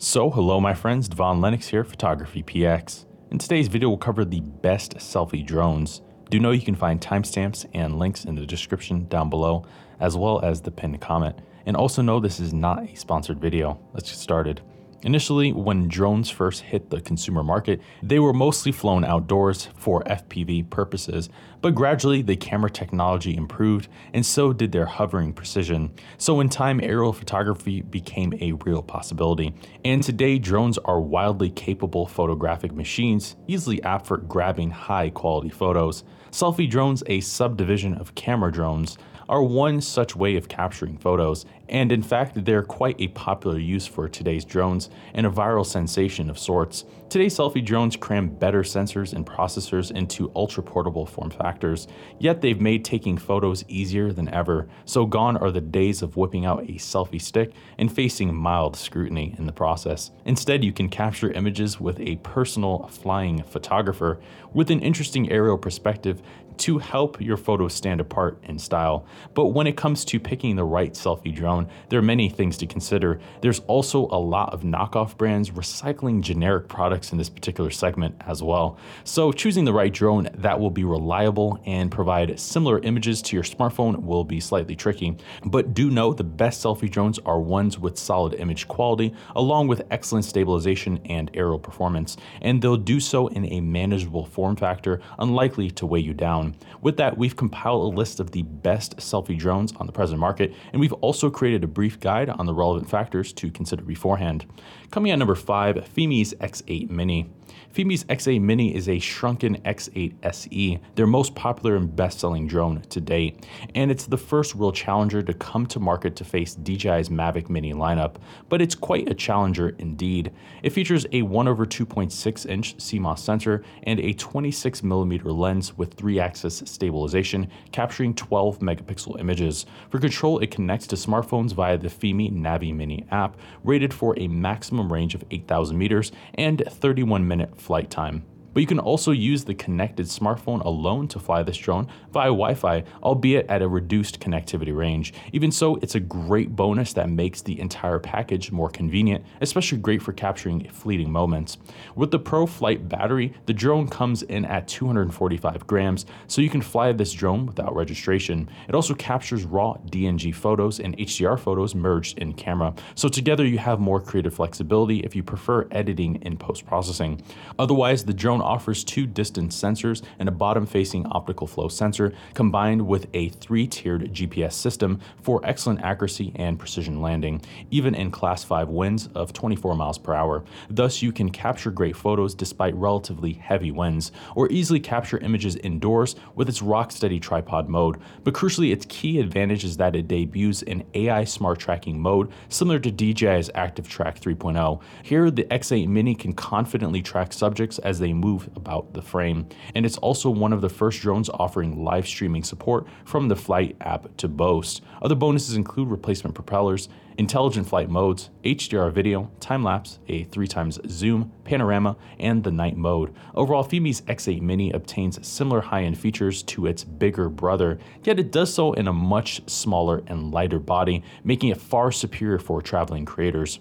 So, hello my friends, Devon Lennox here, Photography PX. In today's video, we'll cover the best selfie drones. Do know you can find timestamps and links in the description down below, as well as the pinned comment. And also know this is not a sponsored video. Let's get started. Initially, when drones first hit the consumer market, they were mostly flown outdoors for FPV purposes, but gradually the camera technology improved and so did their hovering precision. So in time, aerial photography became a real possibility. And today, drones are wildly capable photographic machines, easily apt for grabbing high quality photos. Selfie drones, a subdivision of camera drones, are one such way of capturing photos, and in fact, they're quite a popular use for today's drones and a viral sensation of sorts. Today's selfie drones cram better sensors and processors into ultra portable form factors, yet they've made taking photos easier than ever, so gone are the days of whipping out a selfie stick and facing mild scrutiny in the process. Instead, you can capture images with a personal flying photographer with an interesting aerial perspective to help your photos stand apart in style. But when it comes to picking the right selfie drone, there are many things to consider. There's also a lot of knockoff brands recycling generic products in this particular segment as well. So choosing the right drone that will be reliable and provide similar images to your smartphone will be slightly tricky. But do know the best selfie drones are ones with solid image quality, along with excellent stabilization and aerial performance, and they'll do so in a manageable form factor, unlikely to weigh you down. With that, we've compiled a list of the best selfie drones on the present market, and we've also created a brief guide on the relevant factors to consider beforehand. Coming at number 5, Fimi's X8 Mini. Fimi's X8 Mini is a shrunken X8 SE, their most popular and best selling drone to date, and it's the first real challenger to come to market to face DJI's Mavic Mini lineup, but it's quite a challenger indeed. It features a 1 over 2.6 inch CMOS sensor and a 26mm lens with 3 axis stabilization, capturing 12 megapixel images. For control, it connects to smartphones via the Fimi Navi Mini app, rated for a maximum range of 8,000 meters and 31 minute flight time. But you can also use the connected smartphone alone to fly this drone via Wi Fi, albeit at a reduced connectivity range. Even so, it's a great bonus that makes the entire package more convenient, especially great for capturing fleeting moments. With the Pro Flight battery, the drone comes in at 245 grams, so you can fly this drone without registration. It also captures raw DNG photos and HDR photos merged in camera, so together you have more creative flexibility if you prefer editing in post processing. Otherwise, the drone offers two distance sensors and a bottom facing optical flow sensor combined with a three tiered GPS system for excellent accuracy and precision landing, even in class 5 winds of 24 miles per hour. Thus, you can capture great photos despite relatively heavy winds, or easily capture images indoors with its rock steady tripod mode. But crucially, its key advantage is that it debuts an AI smart tracking mode similar to DJI's Active Track 3.0. Here, the X8 Mini can confidently track subjects as they move move about the frame. And it's also one of the first drones offering live streaming support from the Flight app to boast. Other bonuses include replacement propellers, intelligent flight modes, HDR video, time lapse, a 3 times zoom, panorama, and the night mode. Overall, Fimi's X8 Mini obtains similar high end features to its bigger brother, yet it does so in a much smaller and lighter body, making it far superior for traveling creators.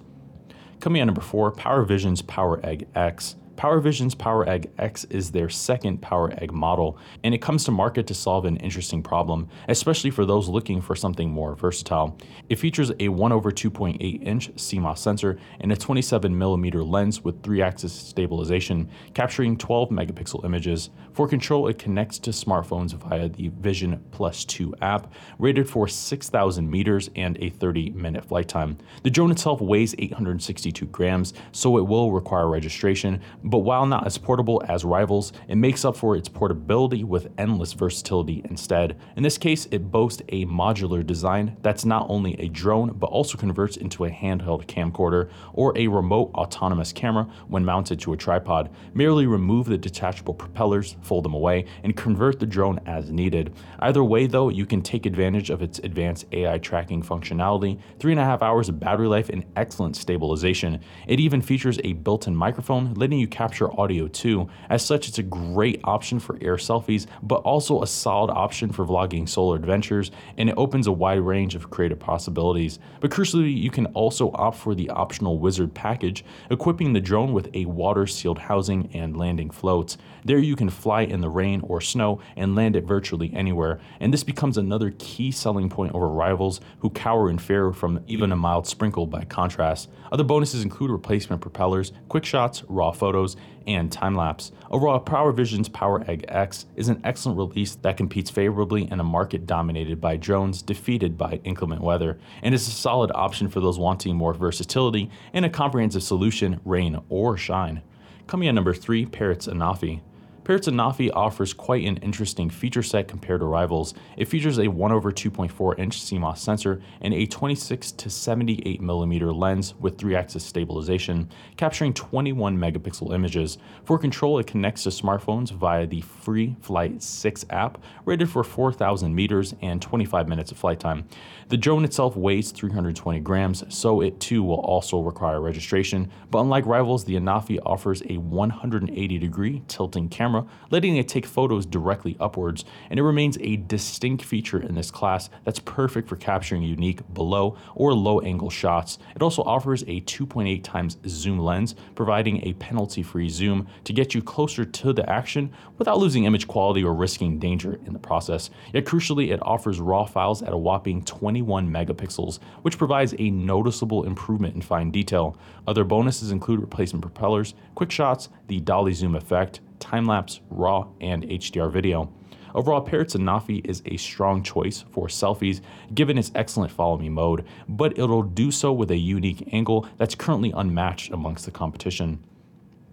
Coming at number 4, Power Vision's Power Egg X. PowerVision's Power Egg X is their second Power Egg model, and it comes to market to solve an interesting problem, especially for those looking for something more versatile. It features a 1 over 2.8 inch CMOS sensor and a 27 millimeter lens with 3 axis stabilization, capturing 12 megapixel images. For control, it connects to smartphones via the Vision Plus 2 app, rated for 6,000 meters and a 30 minute flight time. The drone itself weighs 862 grams, so it will require registration but while not as portable as rivals, it makes up for its portability with endless versatility instead. In this case, it boasts a modular design that's not only a drone but also converts into a handheld camcorder or a remote autonomous camera when mounted to a tripod. Merely remove the detachable propellers, fold them away, and convert the drone as needed. Either way, though, you can take advantage of its advanced AI tracking functionality, 3.5 hours of battery life, and excellent stabilization. It even features a built in microphone, letting you capture audio too. As such, it's a great option for air selfies, but also a solid option for vlogging solo adventures, and it opens a wide range of creative possibilities. But crucially, you can also opt for the optional Wizard package, equipping the drone with a water sealed housing and landing floats. There, you can fly in the rain or snow and land it virtually anywhere, and this becomes another key selling point over rivals who cower in fear from even a mild sprinkle by contrast. Other bonuses include replacement propellers, quick shots, raw photos, and time lapse. Overall, Power Vision's Power Egg X is an excellent release that competes favorably in a market dominated by drones defeated by inclement weather, and is a solid option for those wanting more versatility and a comprehensive solution, rain or shine. Coming at number three, Parrots Anafi. Parrots Anafi offers quite an interesting feature set compared to rivals. It features a 1 over 2.4 inch CMOS sensor and a 26 to 78 millimeter lens with 3 axis stabilization, capturing 21 megapixel images. For control, it connects to smartphones via the FreeFlight 6 app, rated for 4,000 meters and 25 minutes of flight time. The drone itself weighs 320 grams, so it too will also require registration. But unlike rivals, the Anafi offers a 180 degree tilting camera camera, letting it take photos directly upwards, and it remains a distinct feature in this class that's perfect for capturing unique below or low angle shots. It also offers a 2.8 times zoom lens, providing a penalty free zoom to get you closer to the action without losing image quality or risking danger in the process. Yet crucially, it offers raw files at a whopping 21 megapixels, which provides a noticeable improvement in fine detail. Other bonuses include replacement propellers, quick shots, the dolly zoom effect, time lapse, RAW, and HDR video. Overall, Parrots is a strong choice for selfies given its excellent follow me mode, but it'll do so with a unique angle that's currently unmatched amongst the competition.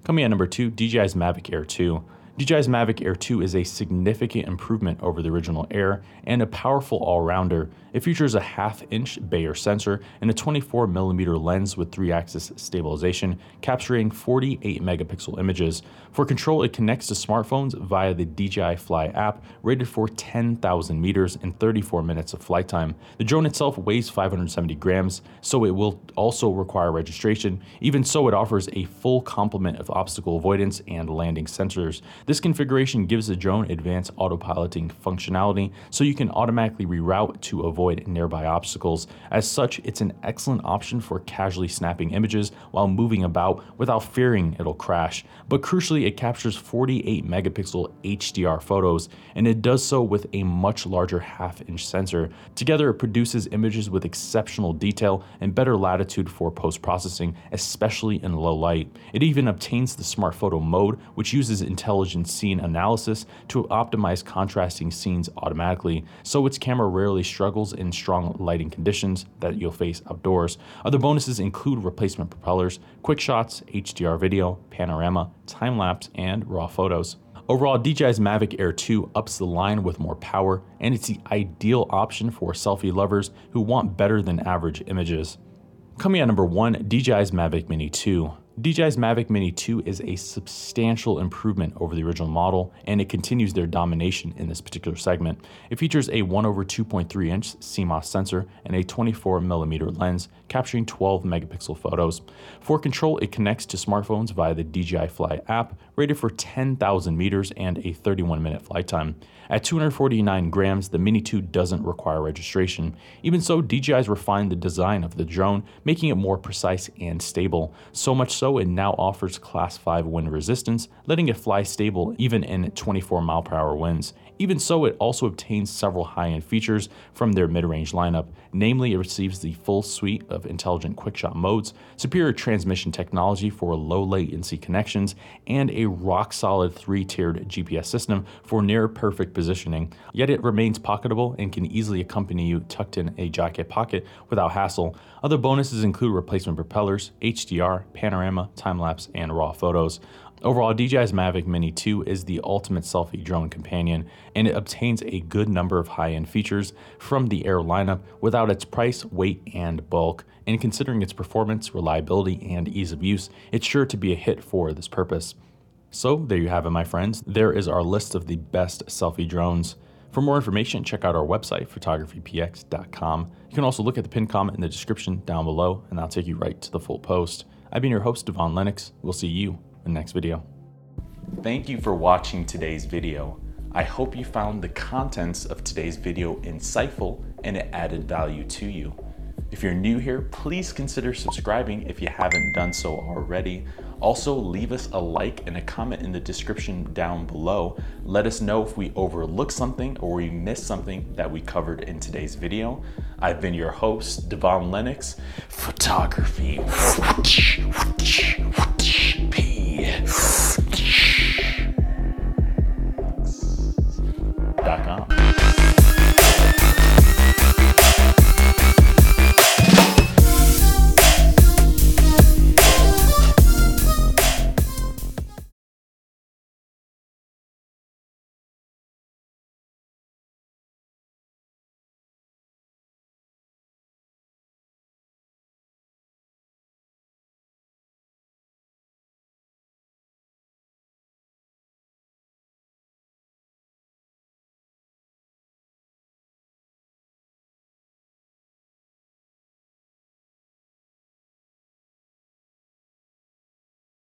Coming at number 2, DJI's Mavic Air 2. DJI's Mavic Air 2 is a significant improvement over the original Air and a powerful all-rounder. It features a half-inch Bayer sensor and a 24mm lens with 3-axis stabilization, capturing 48 megapixel images. For control, it connects to smartphones via the DJI Fly app, rated for 10,000 meters and 34 minutes of flight time. The drone itself weighs 570 grams, so it will also require registration. Even so, it offers a full complement of obstacle avoidance and landing sensors. This configuration gives the drone advanced autopiloting functionality so you can automatically reroute to avoid nearby obstacles. As such, it's an excellent option for casually snapping images while moving about without fearing it'll crash. But crucially, it captures 48 megapixel HDR photos, and it does so with a much larger half inch sensor. Together, it produces images with exceptional detail and better latitude for post processing, especially in low light. It even obtains the smart photo mode, which uses intelligent scene analysis to optimize contrasting scenes automatically, so its camera rarely struggles in strong lighting conditions that you'll face outdoors. Other bonuses include replacement propellers, quick shots, HDR video, panorama, time lapse, and raw photos. Overall, DJI's Mavic Air 2 ups the line with more power, and it's the ideal option for selfie lovers who want better than average images. Coming at number 1, DJI's Mavic Mini 2. DJI's Mavic Mini 2 is a substantial improvement over the original model, and it continues their domination in this particular segment. It features a 1 over 2.3 inch CMOS sensor and a 24 millimeter lens, capturing 12 megapixel photos. For control, it connects to smartphones via the DJI Fly app, rated for 10,000 meters and a 31 minute flight time. At 249 grams, the Mini 2 doesn't require registration. Even so, DJI's refined the design of the drone, making it more precise and stable. So much so so, it now offers Class 5 wind resistance, letting it fly stable even in 24 mile per hour winds. Even so, it also obtains several high end features from their mid range lineup. Namely, it receives the full suite of intelligent quickshot modes, superior transmission technology for low latency connections, and a rock solid three tiered GPS system for near perfect positioning. Yet it remains pocketable and can easily accompany you tucked in a jacket pocket without hassle. Other bonuses include replacement propellers, HDR, panorama time lapse, and raw photos. Overall, DJI's Mavic Mini 2 is the ultimate selfie drone companion, and it obtains a good number of high end features from the Air lineup without its price, weight, and bulk. And considering its performance, reliability, and ease of use, it's sure to be a hit for this purpose. So, there you have it, my friends. There is our list of the best selfie drones. For more information, check out our website, photographypx.com. You can also look at the pinned comment in the description down below, and that'll take you right to the full post. I've been your host, Devon Lennox. We'll see you in the next video. Thank you for watching today's video. I hope you found the contents of today's video insightful and it added value to you. If you're new here, please consider subscribing if you haven't done so already. Also, leave us a like and a comment in the description down below. Let us know if we overlooked something or we missed something that we covered in today's video. I've been your host, Devon Lennox. Photography.